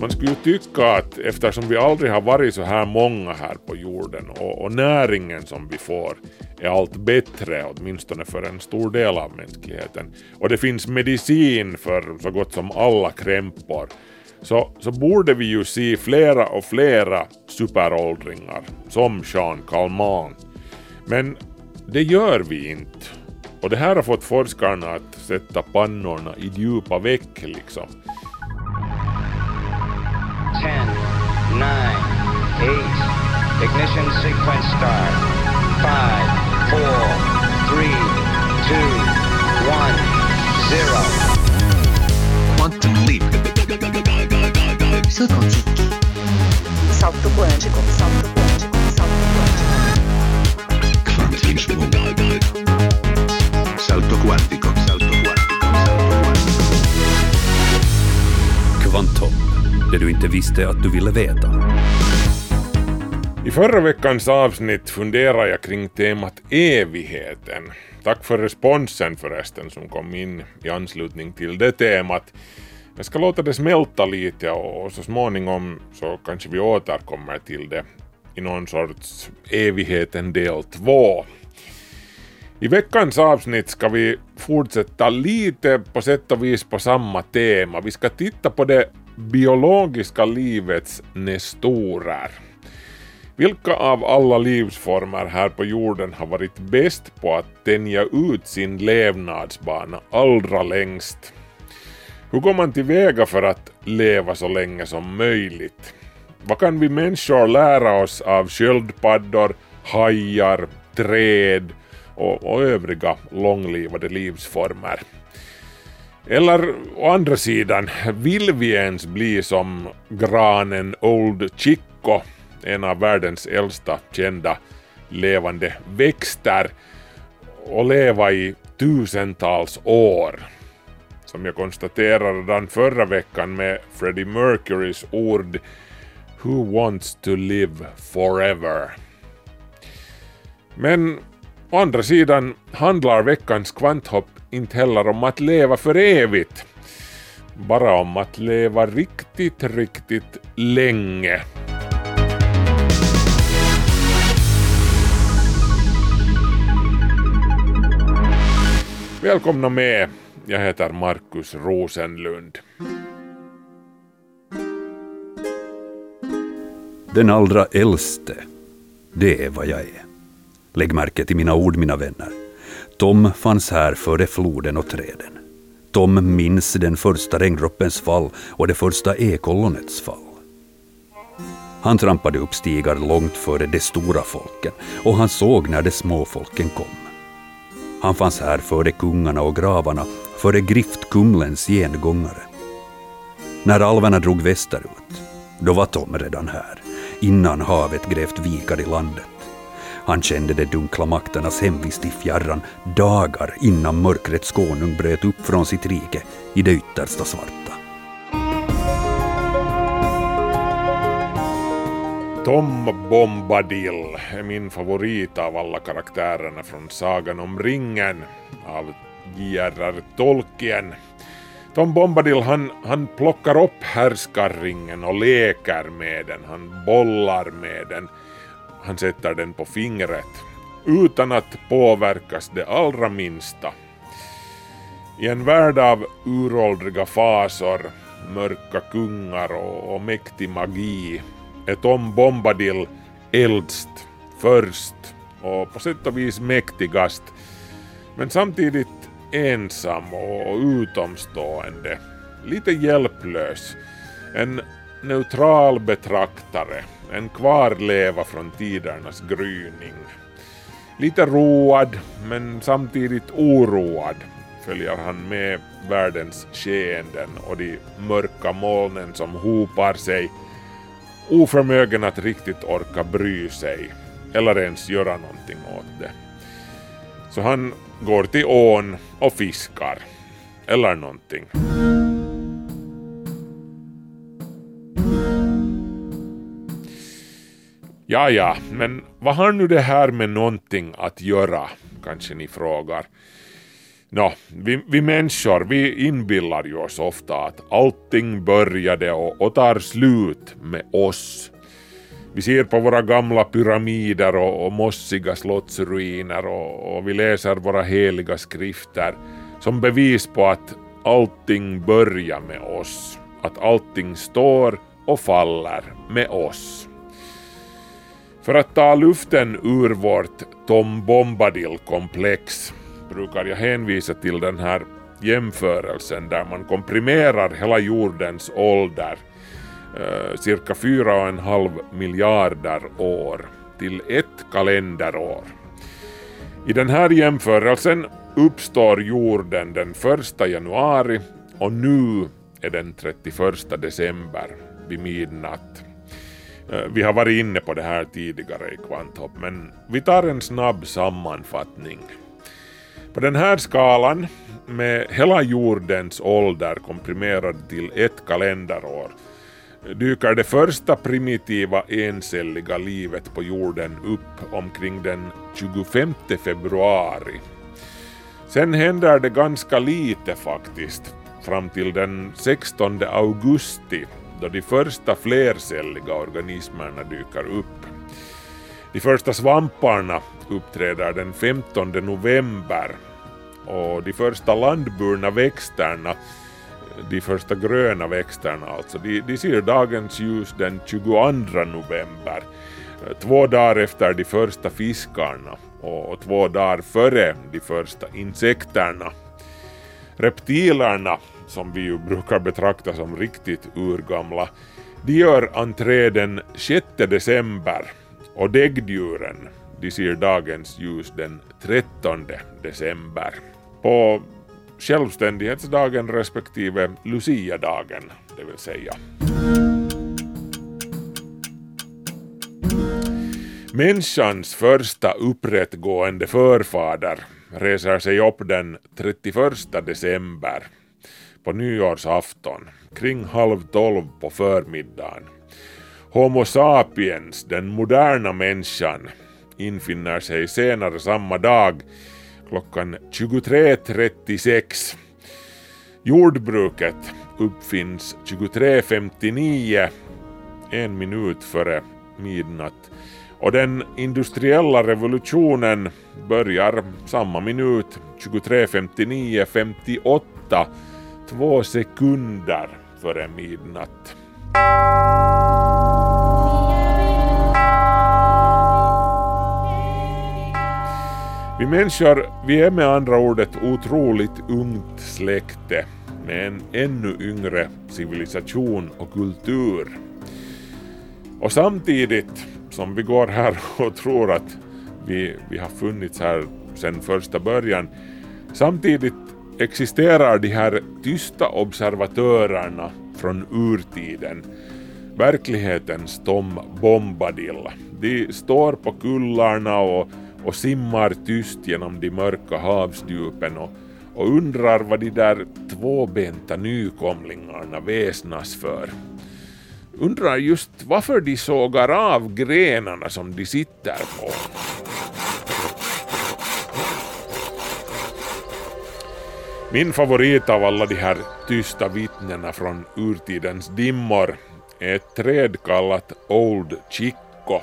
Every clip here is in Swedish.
Man skulle ju tycka att eftersom vi aldrig har varit så här många här på jorden och, och näringen som vi får är allt bättre, åtminstone för en stor del av mänskligheten, och det finns medicin för så gott som alla krämpor, så, så borde vi ju se flera och flera superåldringar, som Jean Calment. Men det gör vi inte. Och det här har fått forskarna att sätta pannorna i djupa veck liksom. 10, 9, 8, ignition sequence start. 5, 4, 3, 2, 1, 0. Quantum leap. Salto quântico. Salto quântico. Salto quântico. Salto quântico. Salto quantico. Salto quantico. Kvantum. Det du inte visste att du ville veta. I förra veckans avsnitt funderade jag kring temat evigheten. Tack för responsen förresten som kom in i anslutning till det temat. Jag ska låta det smälta lite och så småningom så kanske vi återkommer till det i någon sorts evigheten del 2. I veckans avsnitt ska vi fortsätta lite på sätt och vis på samma tema. Vi ska titta på det biologiska livets nestorer. Vilka av alla livsformer här på jorden har varit bäst på att tänja ut sin levnadsbana allra längst? Hur går man tillväga för att leva så länge som möjligt? Vad kan vi människor lära oss av sköldpaddor, hajar, träd och, och övriga långlivade livsformer? Eller å andra sidan, vill vi ens bli som granen Old Chico, en av världens äldsta kända levande växter, och leva i tusentals år? Som jag konstaterade redan förra veckan med Freddie Mercurys ord Who wants to live forever? Men å andra sidan handlar veckans kvanthopp inte heller om att leva för evigt. Bara om att leva riktigt, riktigt länge. Välkomna med. Jag heter Markus Rosenlund. Den allra äldste, det är vad jag är. Lägg märke till mina ord, mina vänner. Tom fanns här före floden och träden. Tom minns den första regndroppens fall och det första ekollonets fall. Han trampade upp stigar långt före de stora folken och han såg när de små folken kom. Han fanns här före kungarna och gravarna, före griftkumlens gengångare. När alverna drog västerut, då var Tom redan här, innan havet grävt vikar i landet. Han kände de dunkla makternas hemvist i fjärran dagar innan mörkrets konung bröt upp från sitt rike i det yttersta svarta. Tom Bombadil är min favorit av alla karaktärerna från Sagan om ringen av J.R.R. Tolkien. Tom Bombadil han, han plockar upp härskarringen och leker med den, han bollar med den han sätter den på fingret utan att påverkas det allra minsta. I en värld av uråldriga fasor, mörka kungar och, och mäktig magi är Tom Bombadil äldst, först och på sätt och vis mäktigast, men samtidigt ensam och utomstående, lite hjälplös, en neutral betraktare en kvarleva från tidernas gryning. Lite road, men samtidigt oroad följer han med världens skeenden och de mörka molnen som hopar sig, oförmögen att riktigt orka bry sig eller ens göra någonting åt det. Så han går till ån och fiskar, eller någonting. Ja, ja, men vad har nu det här med någonting att göra, kanske ni frågar. Nå, vi, vi människor vi inbillar ju oss ofta att allting började och, och tar slut med oss. Vi ser på våra gamla pyramider och, och mossiga slottsruiner och, och vi läser våra heliga skrifter som bevis på att allting börjar med oss. Att allting står och faller med oss. För att ta luften ur vårt Tom Bombadil-komplex brukar jag hänvisa till den här jämförelsen där man komprimerar hela jordens ålder, eh, cirka 4,5 miljarder år, till ett kalenderår. I den här jämförelsen uppstår jorden den 1 januari och nu är den 31 december vid midnatt. Eh, vi har varit inne på det här tidigare i Kvanthopp, men vi tar en snabb sammanfattning. På den här skalan, med hela jordens ålder komprimerad till ett kalenderår, dyker det första primitiva encelliga livet på jorden upp omkring den 25 februari. Sen händer det ganska lite faktiskt, fram till den 16 augusti då de första flercelliga organismerna dyker upp. De första svamparna uppträder den 15 november och de första landburna växterna, de första gröna växterna alltså, de, de ser dagens ljus den 22 november, två dagar efter de första fiskarna och två dagar före de första insekterna. Reptilerna, som vi ju brukar betrakta som riktigt urgamla, de gör entré den 6 december och däggdjuren de ser dagens ljus den 13 december. På självständighetsdagen respektive Lucia-dagen, det vill säga. Människans första upprättgående förfader reser sig upp den 31 december på nyårsafton kring halv tolv på förmiddagen. Homo sapiens, den moderna människan, infinner sig senare samma dag klockan 23.36. Jordbruket uppfinns 23.59, en minut före midnatt. Och den industriella revolutionen börjar samma minut, 23.59.58, två sekunder före midnatt. Vi människor, vi är med andra ord ett otroligt ungt släkte med en ännu yngre civilisation och kultur. Och samtidigt som vi går här och tror att vi, vi har funnits här sedan första början, samtidigt existerar de här tysta observatörerna från urtiden, verklighetens Tom Bombadil. De står på kullarna och och simmar tyst genom de mörka havsdjupen och, och undrar vad de där tvåbenta nykomlingarna väsnas för. Undrar just varför de sågar av grenarna som de sitter på. Min favorit av alla de här tysta vittnena från urtidens dimmor är ett träd kallat Old Chico.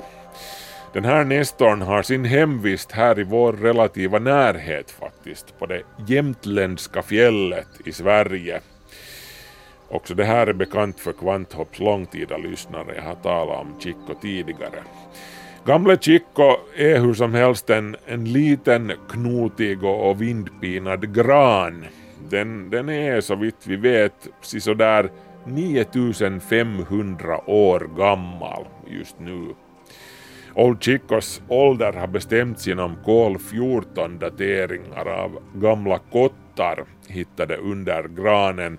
Den här nestorn har sin hemvist här i vår relativa närhet faktiskt, på det jämtländska fjället i Sverige. Också det här är bekant för Kvanthopps långtida lyssnare, jag har talat om Chico tidigare. Gamle Chico är hur som helst en, en liten knotig och vindpinad gran. Den, den är så vitt vi vet sådär 9500 år gammal just nu. Old Chicos ålder har bestämts genom kol-14-dateringar av gamla kottar hittade under granen.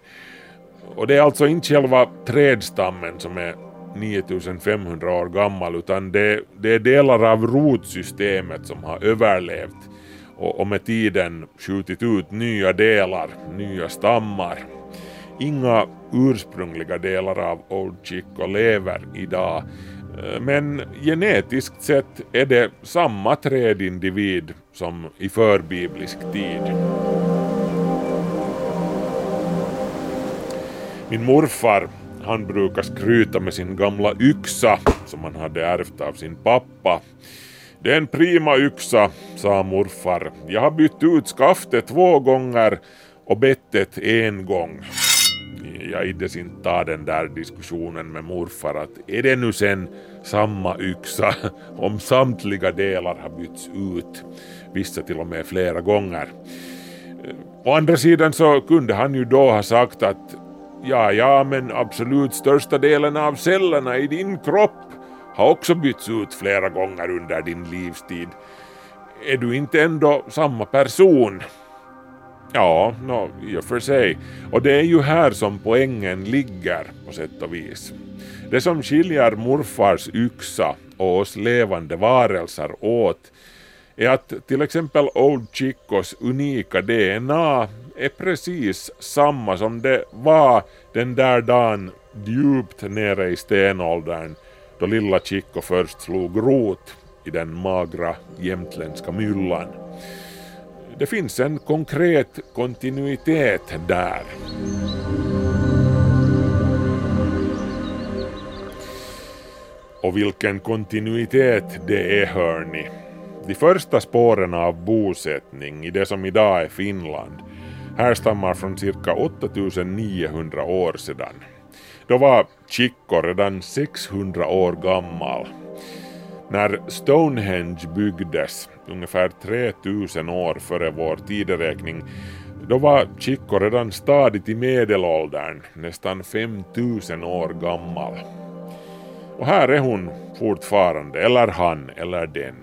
Och det är alltså inte själva trädstammen som är 9500 år gammal utan det, det är delar av rotsystemet som har överlevt och, och med tiden skjutit ut nya delar, nya stammar. Inga ursprungliga delar av Old Chico lever idag eh, men genetiskt sett är det samma trädindivid som i förbiblisk tid. Min morfar han brukar skryta med sin gamla yxa som han hade ärvt av sin pappa. Det är en prima yxa, sa morfar. Jag har bytt ut skaftet två gånger och bettet en gång. Jag iddes inte ta den där diskussionen med morfar att är det nu sen samma yxa om samtliga delar har bytts ut, vissa till och med flera gånger. Å andra sidan så kunde han ju då ha sagt att ja, ja, men absolut största delen av cellerna i din kropp har också bytts ut flera gånger under din livstid. Är du inte ändå samma person? Ja, no, i och för sig. Och det är ju här som poängen ligger på sätt och vis. Det som skiljer morfars yxa och oss levande varelser åt är att till exempel Old Chicos unika DNA är precis samma som det var den där dagen djupt nere i stenåldern då lilla Chico först slog rot i den magra jämtländska myllan. Det finns en konkret kontinuitet där. Och vilken kontinuitet det är hörni. De första spåren av bosättning i det som idag är Finland härstammar från cirka 8900 år sedan. Då var Chico redan 600 år gammal. När Stonehenge byggdes, ungefär 3000 år före vår tideräkning, då var Chico redan stadigt i medelåldern, nästan 5000 år gammal. Och här är hon fortfarande, eller han, eller den.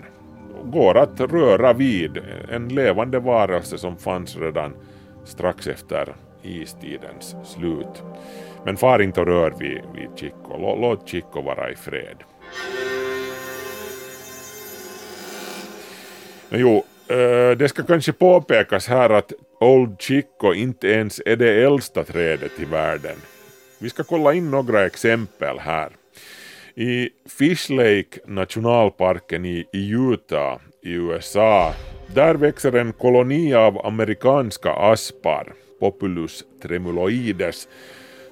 Går att röra vid, en levande varelse som fanns redan strax efter istidens slut. Men far inte och rör vid, vid Chico, låt Chico vara i fred. Jo, eh, det ska kanske påpekas här att Old Chico inte ens är det äldsta trädet i världen. Vi ska kolla in några exempel här. I Fish Lake nationalparken i, Utah i USA, där växer en koloni av amerikanska aspar, Populus tremuloides,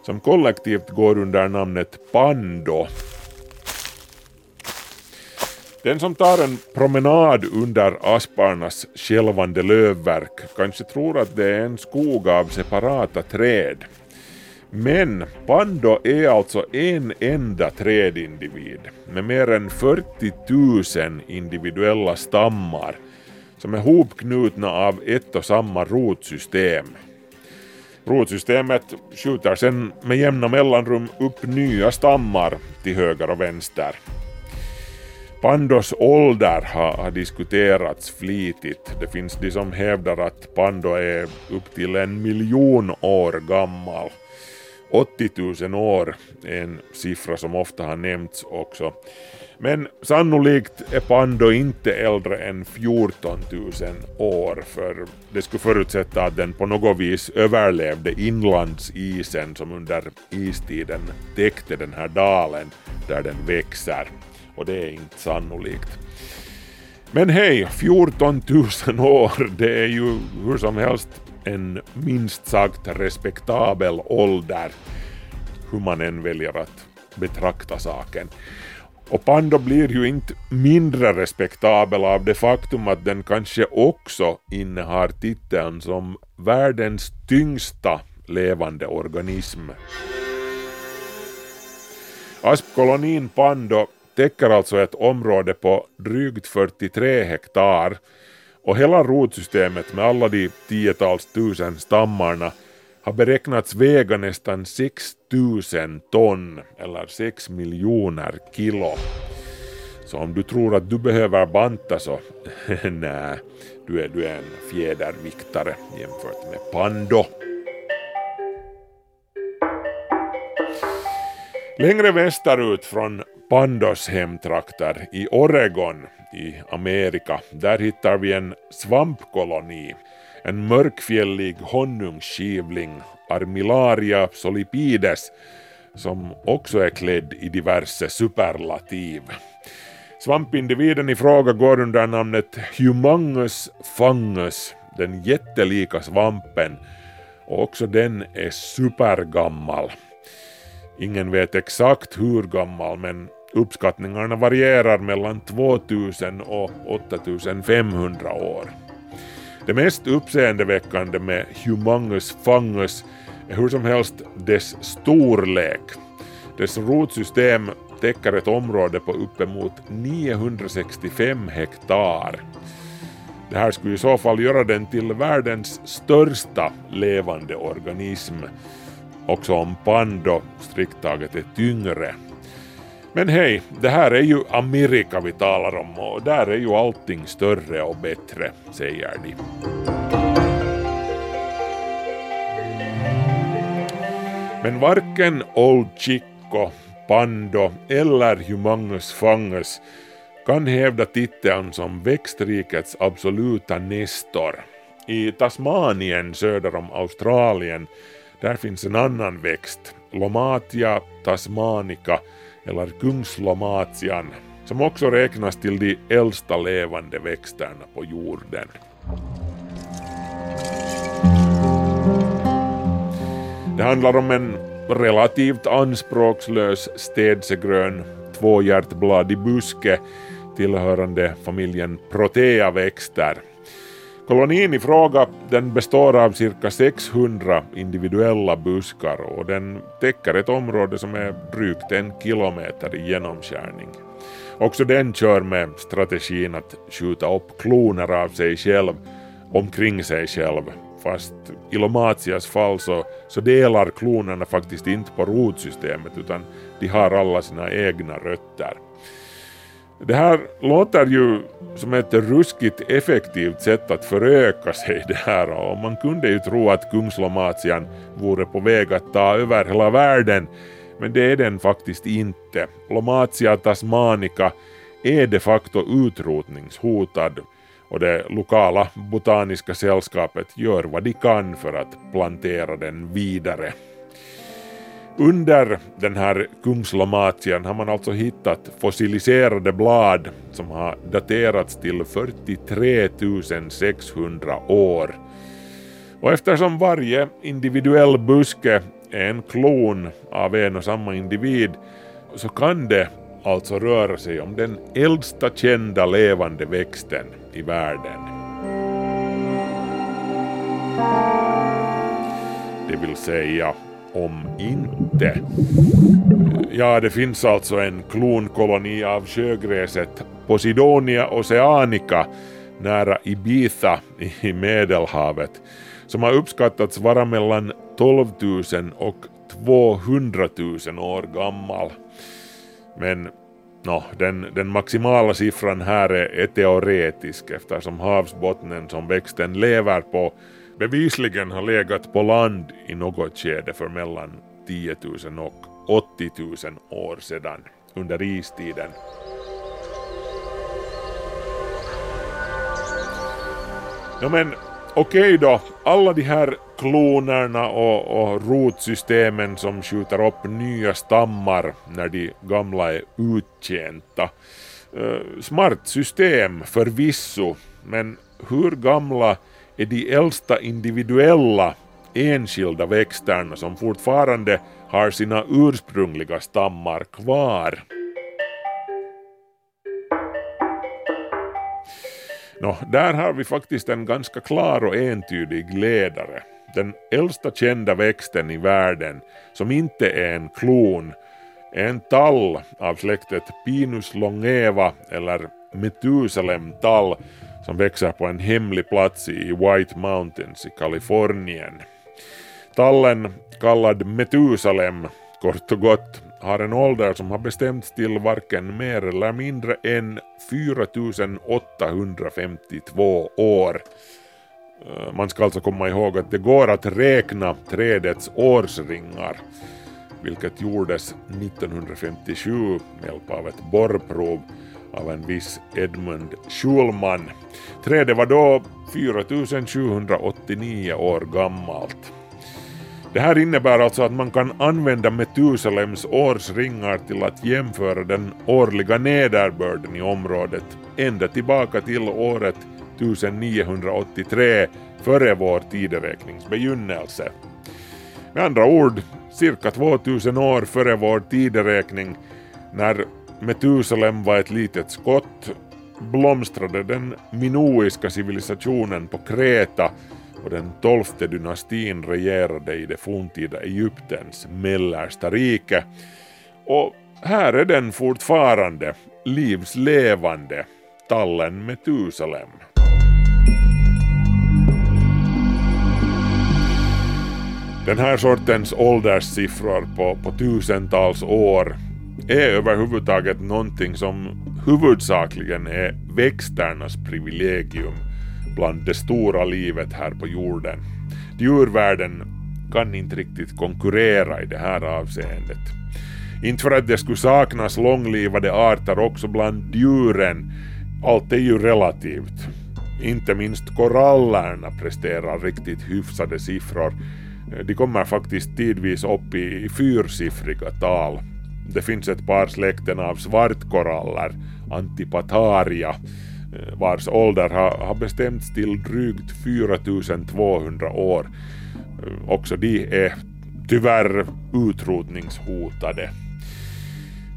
som kollektivt går under namnet Pando. Den som tar en promenad under asparnas skälvande lövverk kanske tror att det är en skog av separata träd. Men Pando är alltså en enda trädindivid med mer än 40 000 individuella stammar som är hopknutna av ett och samma rotsystem. Rotsystemet skjuter sedan med jämna mellanrum upp nya stammar till höger och vänster. Pandos ålder har, har, diskuterats flitigt. Det finns de som hävdar att Pando är upp till en miljon år gammal. 80 000 år är en siffra som ofta har nämnts också. Men sannolikt är Pando inte äldre än 14 000 år för det skulle förutsätta att den på något vis överlevde inlandsisen som under istiden täckte den här dalen där den växer. Och det är inte sannolikt. Men hej, 14 000 år, det är ju hur som helst en minst sagt respektabel ålder, hur man än väljer att betrakta saken. Och Pando blir ju inte mindre respektabel av det faktum att den kanske också innehar titeln som världens tyngsta levande organism. Aspkolonin Pando täcker alltså ett område på drygt 43 hektar och hela rotsystemet med alla de tiotals tusen stammarna har beräknats väga nästan 6 000 ton eller 6 miljoner kilo. Så om du tror att du behöver banta så nej, du är, du är en fjäderviktare jämfört med Pando. Längre västerut från Pandos hemtrakter i Oregon i Amerika, där hittar vi en svampkoloni en mörkfjällig honungsskivling, Armillaria solipides, som också är klädd i diverse superlativ. Svampindividen i fråga går under namnet Humangus fangus, den jättelika svampen, och också den är supergammal. Ingen vet exakt hur gammal men uppskattningarna varierar mellan 2000 och 8500 år. Det mest uppseendeväckande med Humangus fungus är hur som helst dess storlek. Dess rotsystem täcker ett område på uppemot 965 hektar. Det här skulle i så fall göra den till världens största levande organism, också om Pando strikt taget är tyngre. Men hej, det här är ju Amerika vi talar om och där är ju allting större och bättre, säger de. Men varken Old Chico, Pando eller Humangus Fangus kan hävda titeln som växtrikets absoluta nestor. I Tasmanien söder om Australien där finns en annan växt, Lomatia tasmanica eller kungslomatian, som också räknas till de äldsta levande växterna på jorden. Det handlar om en relativt anspråkslös städsegrön tvåhjärtbladig buske tillhörande familjen Proteaväxter. Kolonin i fråga den består av cirka 600 individuella buskar och den täcker ett område som är drygt en kilometer i genomskärning. Också den kör med strategin att skjuta upp kloner av sig själv omkring sig själv fast i Lomatias fall så, så delar klonerna faktiskt inte på rotsystemet utan de har alla sina egna rötter. Det här låter ju som ett ruskigt effektivt sätt att föröka sig det här och man kunde ju tro att kungslomatian vore på väg att ta över hela världen men det är den faktiskt inte. Lomatia tasmanica är de facto utrotningshotad och det lokala botaniska sällskapet gör vad de kan för att plantera den vidare. Under den här kungslomatian har man alltså hittat fossiliserade blad som har daterats till 43 600 år. Och eftersom varje individuell buske är en klon av en och samma individ så kan det alltså röra sig om den äldsta kända levande växten i världen. Det vill säga om inte. Ja, det finns alltså en klonkoloni av sjögräset Posidonia oceanica nära Ibiza i Medelhavet som har uppskattats vara mellan 12 000 och 200 000 år gammal. Men no, den, den maximala siffran här är, är teoretisk eftersom havsbottnen som växten lever på bevisligen har legat på land i något skede för mellan 10 000 och 80 000 år sedan under istiden. Ja men okej okay då, alla de här klonerna och, och rotsystemen som skjuter upp nya stammar när de gamla är uttjänta. Eh, smart system förvisso, men hur gamla är de äldsta individuella enskilda växterna som fortfarande har sina ursprungliga stammar kvar. Nå, där har vi faktiskt en ganska klar och entydig ledare. Den äldsta kända växten i världen, som inte är en klon, är en tall av släktet Pinus longeva eller Metusalem-tall som växer på en hemlig plats i White Mountains i Kalifornien. Tallen, kallad Metusalem, kort och gott, har en ålder som har bestämts till varken mer eller mindre än 4852 år. Eh, man ska alltså komma ihåg att det går att räkna trädets årsringar, vilket gjordes 1957 med hjälp av ett borrprov av en viss Edmund Schulman. Trädet var då 4789 år gammalt. Det här innebär alltså att man kan använda Metusalems årsringar till att jämföra den årliga nederbörden i området ända tillbaka till året 1983 före vår tideräknings begynnelse. Med andra ord, cirka 2000 år före vår tideräkning, när Metusalem var ett litet skott, blomstrade den minoiska civilisationen på Kreta och den tolfte dynastin regerade i det forntida Egyptens mellersta rike. Och här är den fortfarande, livslevande, tallen Metusalem. Den här sortens ålderssiffror på, på tusentals år är överhuvudtaget någonting som huvudsakligen är växternas privilegium bland det stora livet här på jorden. Djurvärlden kan inte riktigt konkurrera i det här avseendet. Inte för att det skulle saknas långlivade arter också bland djuren, allt är ju relativt. Inte minst korallerna presterar riktigt hyfsade siffror. De kommer faktiskt tidvis upp i fyrsiffriga tal. Det finns ett par släkten av svartkoraller, Antipataria, eh, vars ålder har, bestämts till drygt 4200 år. Eh, också de är tyvärr utrotningshotade.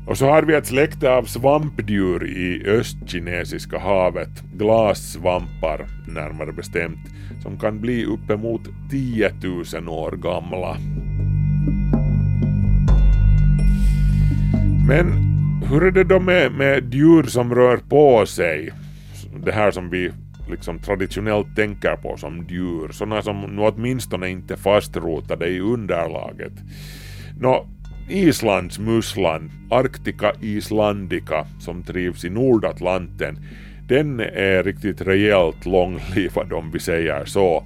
Och så har vi ett släkte av svampdjur i östkinesiska havet, glassvampar närmare bestämt, som kan bli uppemot 10 000 år gamla. Men hur är det då med, med djur som rör på sig? det här som vi liksom traditionellt tänker på som djur, sådana som nu åtminstone inte fastrotade i underlaget. Nå, Islands musslan, Arctica islandica, som trivs i Nordatlanten, den är riktigt rejält långlivad om vi säger så.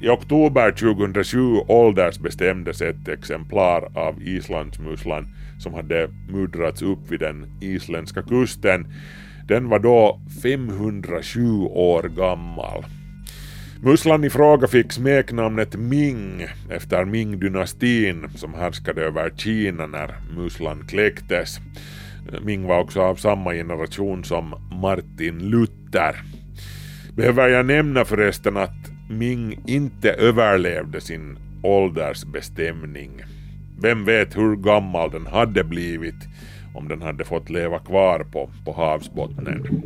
I oktober 2007 åldersbestämdes ett exemplar av islandsmusslan som hade muddrats upp vid den isländska kusten den var då 507 år gammal. Musslan i fråga fick smeknamnet Ming efter Ming-dynastin som härskade över Kina när musslan kläcktes. Ming var också av samma generation som Martin Luther. Behöver jag nämna förresten att Ming inte överlevde sin åldersbestämning. Vem vet hur gammal den hade blivit om den hade fått leva kvar på, på havsbottnen.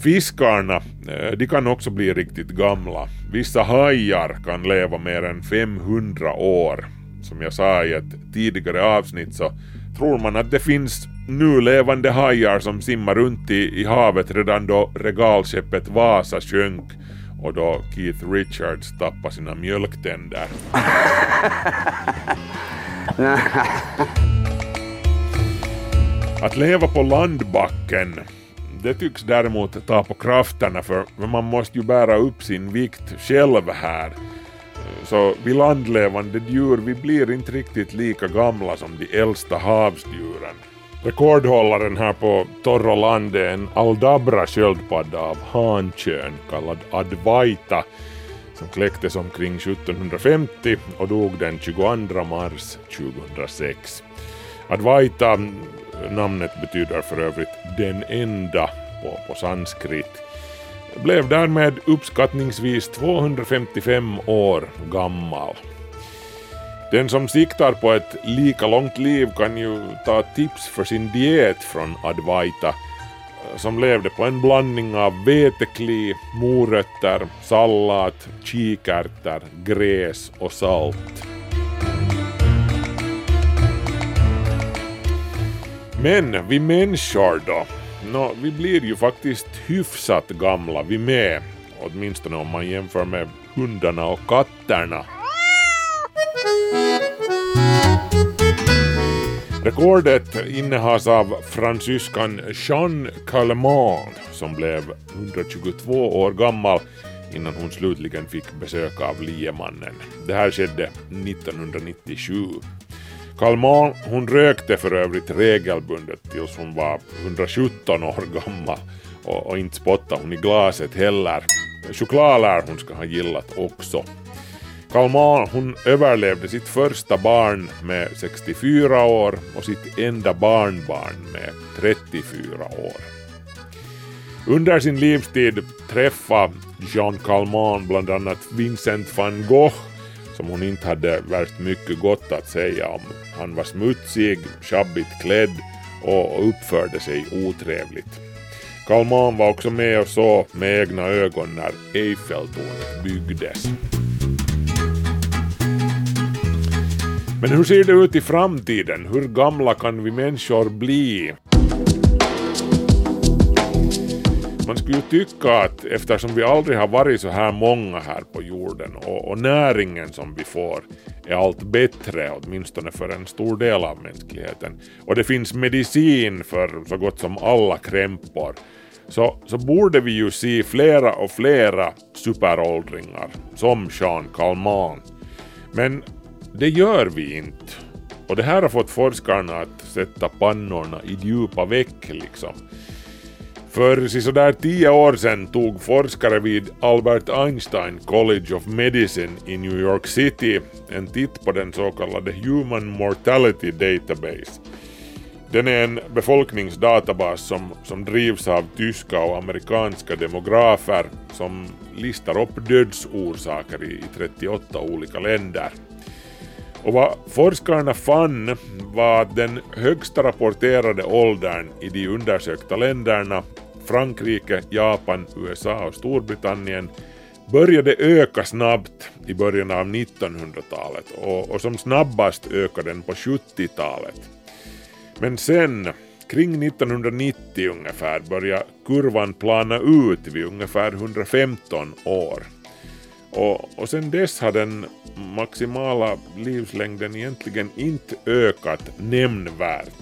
Fiskarna, eh, de kan också bli riktigt gamla. Vissa hajar kan leva mer än 500 år. Som jag sa i ett tidigare avsnitt så tror man att det finns nu levande hajar som simmar runt i, i havet redan då regalskeppet Vasa sjönk och då Keith Richards tappade sina mjölktänder. Att leva på landbacken, det tycks däremot ta på krafterna för man måste ju bära upp sin vikt själv här. Så vi landlevande djur, vi blir inte riktigt lika gamla som de äldsta havsdjuren. Rekordhållaren här på torra land är en aldabra sköldpadda av hankön kallad Advaita som kläcktes omkring 1750 och dog den 22 mars 2006. Advaita, namnet betyder för övrigt den enda på, på sanskrit, blev därmed uppskattningsvis 255 år gammal. Den som siktar på ett lika långt liv kan ju ta tips för sin diet från Advaita eh, som levde på en blandning av vetekli, morötter, sallad, kikärtor, gräs och salt. Men vi människor då? Nå, vi blir ju faktiskt hyfsat gamla vi med, åtminstone om man jämför med hundarna och katterna. Rekordet innehas av fransyskan Jeanne Calment som blev 122 år gammal innan hon slutligen fick besök av liemannen. Det här skedde 1997. Calment hon rökte för övrigt regelbundet tills hon var 117 år gammal och, och inte spottade hon i glaset heller. Choklad lär hon ska ha gillat också. Kalman hon överlevde sitt första barn med 64 år och sitt enda barnbarn med 34 år. Under sin livstid träffade Jean Calment bland annat Vincent van Gogh som hon inte hade värst mycket gott att säga om. Han var smutsig, sjabbigt klädd och uppförde sig otrevligt. Calment var också med och såg med egna ögon när Eiffeltornet byggdes. Men hur ser det ut i framtiden? Hur gamla kan vi människor bli? Man skulle ju tycka att eftersom vi aldrig har varit så här många här på jorden och, och näringen som vi får är allt bättre, åtminstone för en stor del av mänskligheten, och det finns medicin för så gott som alla krämpor, så, så borde vi ju se flera och flera superåldringar, som Jean Calment. Men det gör vi inte. Och det här har fått forskarna att sätta pannorna i djupa veck liksom. För sådär tio år sedan tog forskare vid Albert Einstein College of Medicine i New York City en titt på den så kallade Human Mortality Database. Den är en befolkningsdatabas som, som drivs av tyska och amerikanska demografer som listar upp dödsorsaker i 38 olika länder. Och vad forskarna fann var att den högsta rapporterade åldern i de undersökta länderna, Frankrike, Japan, USA och Storbritannien, började öka snabbt i början av 1900-talet och, och som snabbast ökade den på 70-talet. Men sen, kring 1990 ungefär, började kurvan plana ut vid ungefär 115 år. Och, och sen dess har den maximala livslängden egentligen inte ökat nämnvärt.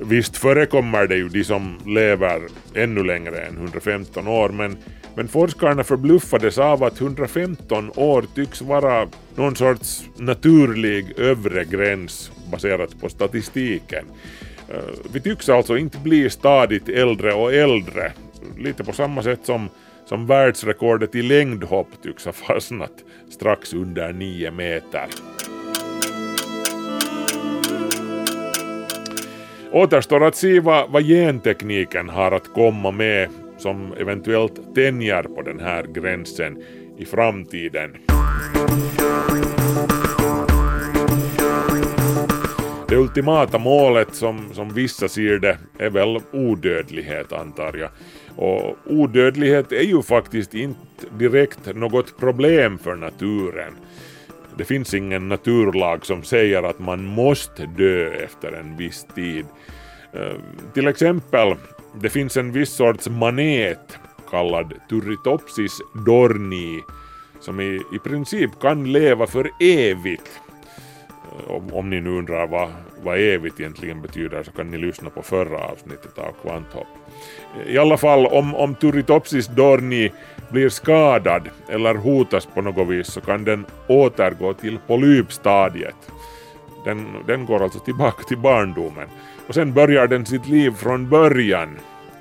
Visst förekommer det ju de som lever ännu längre än 115 år men, men forskarna förbluffades av att 115 år tycks vara någon sorts naturlig övre gräns baserat på statistiken. Eh, vi tycks alltså inte bli stadigt äldre och äldre, lite på samma sätt som som världsrekordet i längdhopp tycks ha fastnat strax under 9 meter. Återstår att se vad, vad gentekniken har att komma med som eventuellt tänjer på den här gränsen i framtiden. Det ultimata målet som, som vissa ser det är väl odödlighet antar jag. Och odödlighet är ju faktiskt inte direkt något problem för naturen. Det finns ingen naturlag som säger att man måste dö efter en viss tid. Eh, till exempel, det finns en viss sorts manet kallad Turritopsis dorni som i, i princip kan leva för evigt. Eh, om, om ni nu undrar vad, vad evigt egentligen betyder så kan ni lyssna på förra avsnittet av Kvanthopp. I alla fall om, om Turritopsis dorni blir skadad eller hotas på något vis så kan den återgå till polypstadiet. Den, den går alltså tillbaka till barndomen. Och sen börjar den sitt liv från början.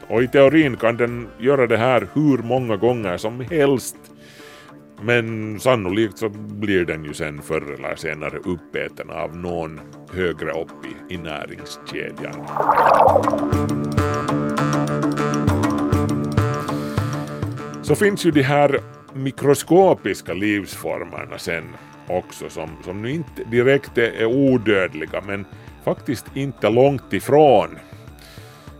Och i teorin kan den göra det här hur många gånger som helst. Men sannolikt så blir den ju sen förr eller senare uppäten av någon högre upp i, i näringskedjan. Så finns ju de här mikroskopiska livsformerna sen också som, som nu inte direkt är odödliga men faktiskt inte långt ifrån.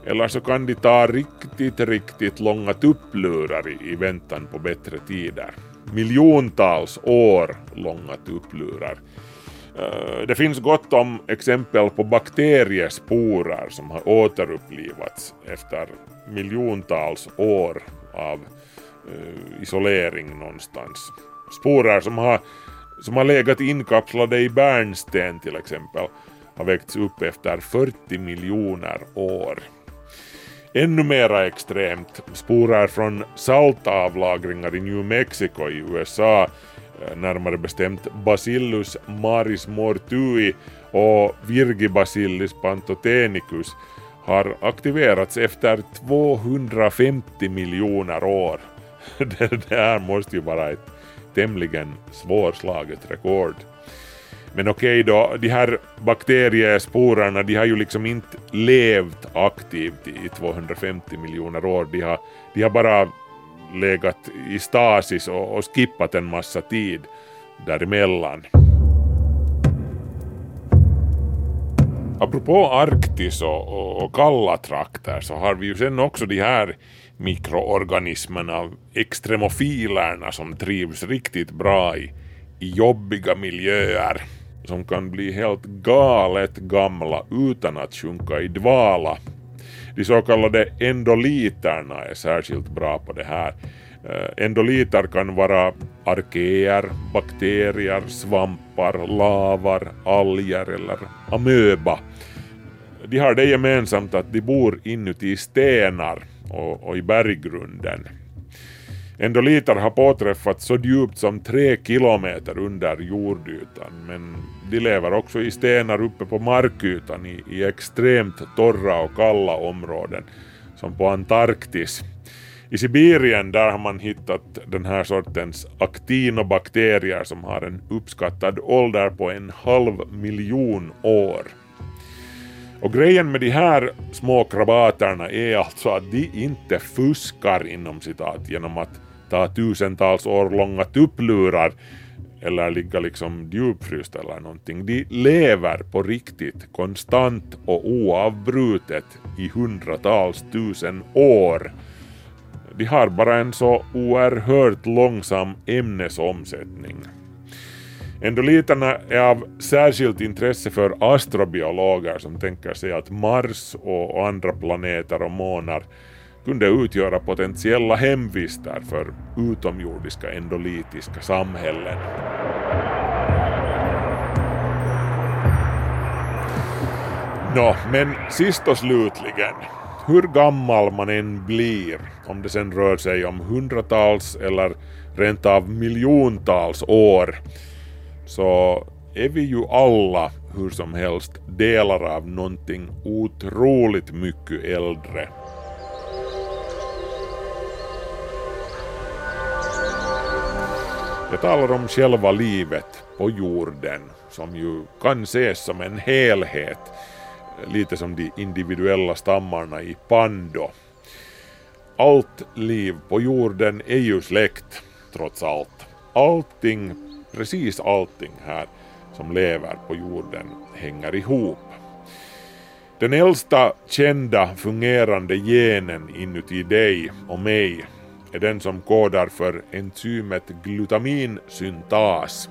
Eller så kan de ta riktigt, riktigt långa tupplurar i, i väntan på bättre tider. Miljontals år långa tupplurar. Eh, det finns gott om exempel på bakteriesporer som har återupplivats efter miljontals år av eh, isolering någonstans. Sporer som har, som har legat inkapslade i bärnsten till exempel har väckts upp efter 40 miljoner år. Ännu mera extremt, sporer från saltavlagringar i New Mexico i USA, eh, närmare bestämt Bacillus maris mortui och Virgibacillus pantotenicus, har aktiverats efter 250 miljoner år. Det här måste ju vara ett tämligen svårslaget rekord. Men okej då, de här bakteriesporerna de har ju liksom inte levt aktivt i 250 miljoner år. De har, de har bara legat i stasis och, och skippat en massa tid däremellan. Apropå Arktis och, och, och kalla trakter så har vi ju sen också de här mikroorganismerna, extremofilerna som trivs riktigt bra i, i jobbiga miljöer som kan bli helt galet gamla utan att sjunka i dvala. De så kallade endoliterna är särskilt bra på det här. Eh, Endoliter kan vara arkeer, bakterier, svampar, lavar, alger eller amöba. De har det gemensamt att de bor inuti stenar och, och i berggrunden. Endoliter har påträffats så djupt som tre kilometer under jordytan men de lever också i stenar uppe på markytan i, i extremt torra och kalla områden som på Antarktis. I Sibirien där har man hittat den här sortens aktinobakterier som har en uppskattad ålder på en halv miljon år. Och grejen med de här små krabaterna är alltså att de inte fuskar inom citat genom att ta tusentals år långa tupplurar eller ligga liksom djupfrysta eller någonting. De lever på riktigt konstant och oavbrutet i hundratals tusen år. De har bara en så oerhört långsam ämnesomsättning. Endoliterna är av särskilt intresse för astrobiologer som tänker sig att Mars och andra planeter och månar kunde utgöra potentiella hemvister för utomjordiska endolitiska samhällen. Nå, men sist och slutligen, hur gammal man än blir, om det sen rör sig om hundratals eller rent av miljontals år, så är vi ju alla hur som helst delar av någonting otroligt mycket äldre. Jag talar om själva livet på jorden som ju kan ses som en helhet, lite som de individuella stammarna i Pando. Allt liv på jorden är ju släkt, trots allt. Allting precis allting här som lever på jorden hänger ihop. Den äldsta kända fungerande genen inuti dig och mig är den som kodar för enzymet glutaminsyntas.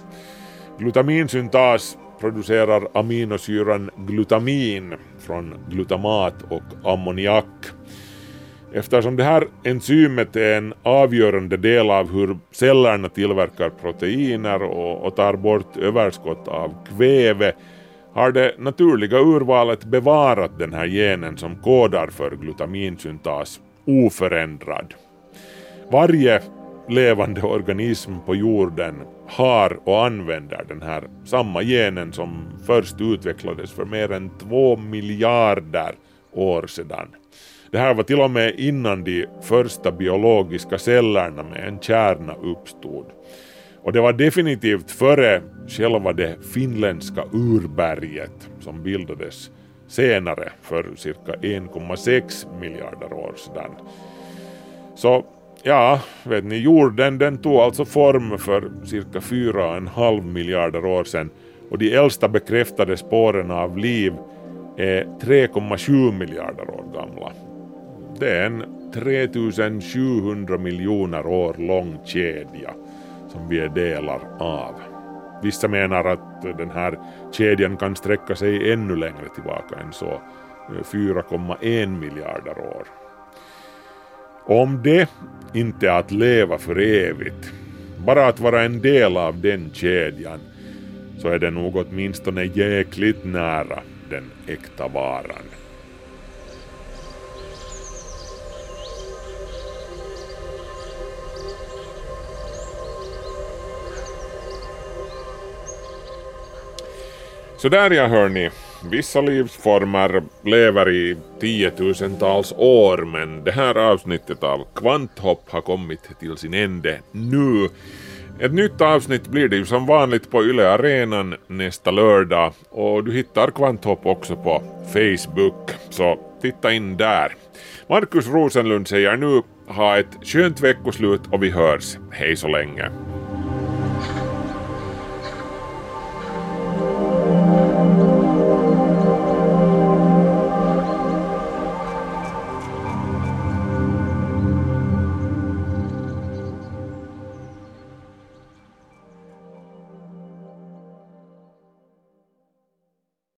Glutaminsyntas producerar aminosyran glutamin från glutamat och ammoniak Eftersom det här enzymet är en avgörande del av hur cellerna tillverkar proteiner och, och tar bort överskott av kväve har det naturliga urvalet bevarat den här genen som kodar för glutaminsyntas oförändrad. Varje levande organism på jorden har och använder den här samma genen som först utvecklades för mer än två miljarder år sedan. Det här var till och med innan de första biologiska cellerna med en kärna uppstod. Och det var definitivt före själva det finländska urberget som bildades senare för cirka 1,6 miljarder år sedan. Så ja, vet ni, jorden den tog alltså form för cirka 4,5 miljarder år sedan och de äldsta bekräftade spåren av liv är 3,7 miljarder år gamla. Det är en 3700 miljoner år lång kedja som vi är delar av. Vissa menar att den här kedjan kan sträcka sig ännu längre tillbaka än så, eh, 4,1 miljarder år. Om det inte är att leva för evigt, bara att vara en del av den kedjan, så är det nog åtminstone jäkligt nära den äkta varan. Så där ja hörni, vissa livsformer lever i tiotusentals år men det här avsnittet av Kvanthopp har kommit till sin ände nu. Ett nytt avsnitt blir det ju som vanligt på Yle Arenan nästa lördag och du hittar Kvanthopp också på Facebook, så titta in där. Markus Rosenlund säger nu ha ett skönt veckoslut och vi hörs. Hej så länge.